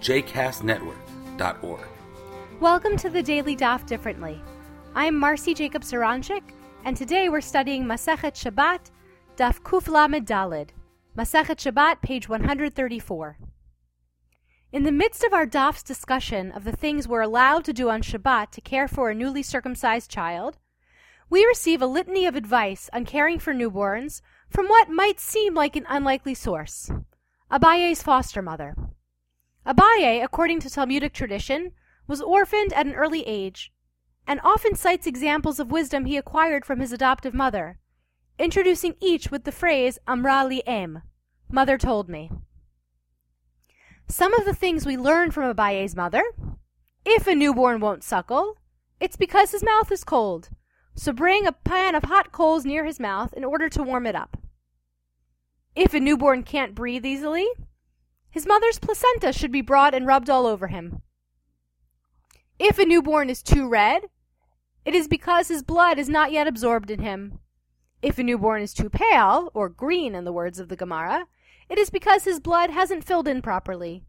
jcastnetwork.org. Welcome to the Daily Daf Differently. I'm Marcy Jacob Saranchik, and today we're studying Masechet Shabbat, Daf Kuf Lamed Dalid, Masechet Shabbat, page 134. In the midst of our Daf's discussion of the things we're allowed to do on Shabbat to care for a newly circumcised child, we receive a litany of advice on caring for newborns from what might seem like an unlikely source Abaye's foster mother. Abaye, according to Talmudic tradition, was orphaned at an early age and often cites examples of wisdom he acquired from his adoptive mother, introducing each with the phrase Amra li em, mother told me. Some of the things we learn from Abaye's mother if a newborn won't suckle, it's because his mouth is cold, so bring a pan of hot coals near his mouth in order to warm it up. If a newborn can't breathe easily, his mother's placenta should be brought and rubbed all over him. If a newborn is too red, it is because his blood is not yet absorbed in him. If a newborn is too pale, or green in the words of the Gemara, it is because his blood hasn't filled in properly.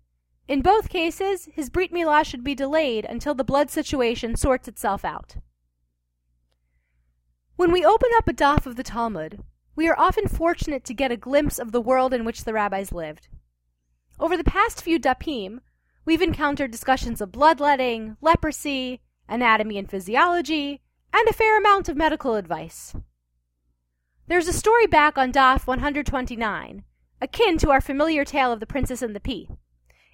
In both cases, his Brit Milah should be delayed until the blood situation sorts itself out. When we open up a daf of the Talmud, we are often fortunate to get a glimpse of the world in which the rabbis lived. Over the past few dapim, we've encountered discussions of bloodletting, leprosy, anatomy and physiology, and a fair amount of medical advice. There's a story back on Daf 129, akin to our familiar tale of the Princess and the Pea,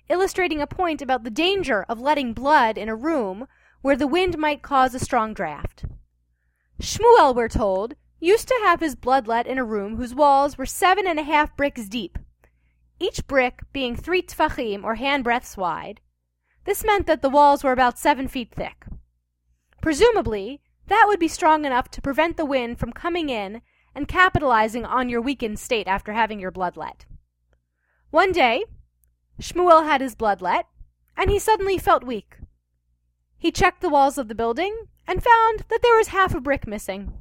illustrating a point about the danger of letting blood in a room where the wind might cause a strong draft. Shmuel, we're told, used to have his blood let in a room whose walls were seven and a half bricks deep, each brick being three tfachim or hand handbreadths wide. This meant that the walls were about seven feet thick. Presumably, that would be strong enough to prevent the wind from coming in and capitalizing on your weakened state after having your blood let. One day, Shmuel had his blood let, and he suddenly felt weak. He checked the walls of the building and found that there was half a brick missing.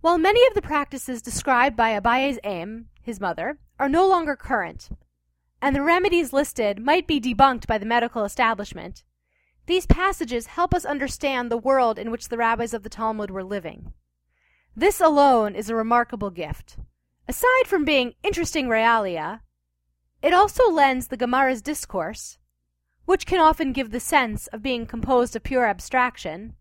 While many of the practices described by Abaye's Em, his mother, are no longer current, and the remedies listed might be debunked by the medical establishment, these passages help us understand the world in which the rabbis of the Talmud were living. This alone is a remarkable gift. Aside from being interesting realia, it also lends the Gemara's discourse, which can often give the sense of being composed of pure abstraction,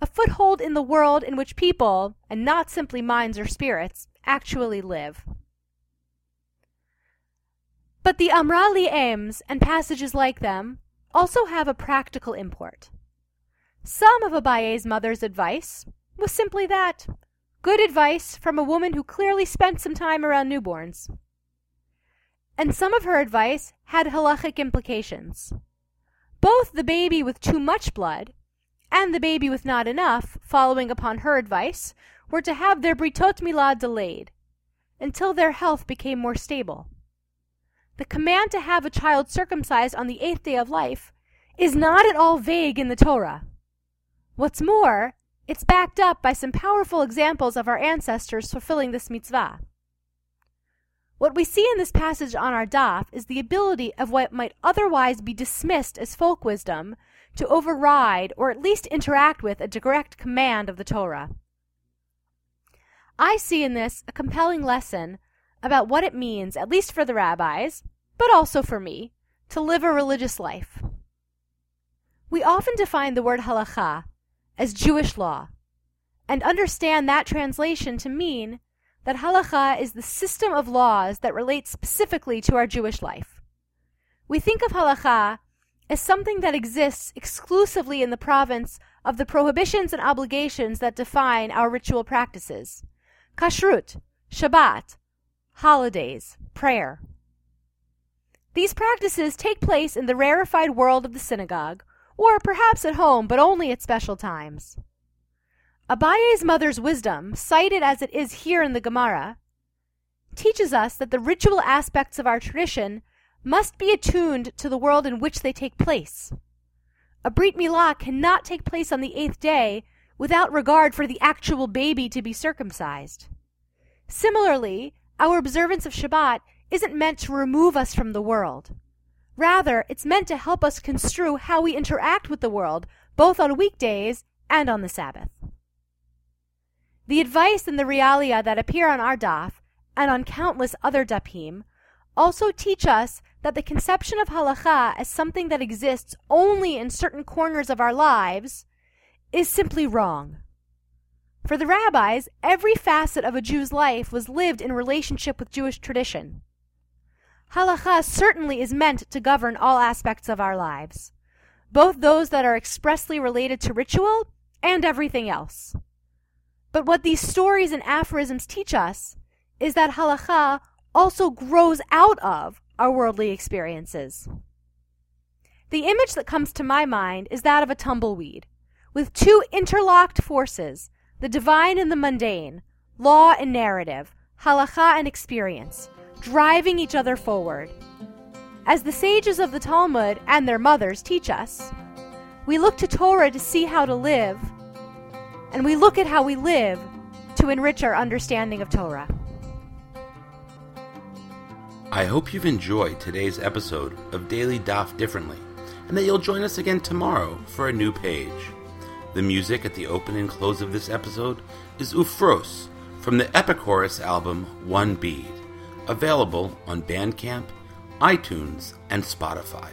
a foothold in the world in which people, and not simply minds or spirits, actually live. But the Amra li ems and passages like them also have a practical import. Some of Abaye's mother's advice was simply that good advice from a woman who clearly spent some time around newborns. And some of her advice had halachic implications. Both the baby with too much blood and the baby with not enough, following upon her advice, were to have their britot milah delayed until their health became more stable. The command to have a child circumcised on the eighth day of life is not at all vague in the Torah. What's more, it's backed up by some powerful examples of our ancestors fulfilling this mitzvah. What we see in this passage on our daf is the ability of what might otherwise be dismissed as folk wisdom to override or at least interact with a direct command of the Torah. I see in this a compelling lesson about what it means, at least for the rabbis, but also for me, to live a religious life. We often define the word halacha as Jewish law and understand that translation to mean that halacha is the system of laws that relate specifically to our Jewish life. We think of halacha as something that exists exclusively in the province of the prohibitions and obligations that define our ritual practices kashrut, Shabbat, holidays, prayer. These practices take place in the rarefied world of the synagogue, or perhaps at home, but only at special times. Abaye's mother's wisdom, cited as it is here in the Gemara, teaches us that the ritual aspects of our tradition must be attuned to the world in which they take place. A Brit Milah cannot take place on the eighth day without regard for the actual baby to be circumcised. Similarly, our observance of Shabbat isn't meant to remove us from the world. Rather, it's meant to help us construe how we interact with the world, both on weekdays and on the Sabbath. The advice and the realia that appear on our daf and on countless other dapim also teach us that the conception of halacha as something that exists only in certain corners of our lives is simply wrong. For the rabbis, every facet of a Jew's life was lived in relationship with Jewish tradition. Halacha certainly is meant to govern all aspects of our lives, both those that are expressly related to ritual and everything else. But what these stories and aphorisms teach us is that halacha also grows out of our worldly experiences. The image that comes to my mind is that of a tumbleweed, with two interlocked forces, the divine and the mundane, law and narrative, halacha and experience, driving each other forward. As the sages of the Talmud and their mothers teach us, we look to Torah to see how to live, and we look at how we live to enrich our understanding of Torah. I hope you've enjoyed today's episode of Daily Daf Differently, and that you'll join us again tomorrow for a new page. The music at the open and close of this episode is Ufros from the Epichorus album One Bead, available on Bandcamp, iTunes, and Spotify.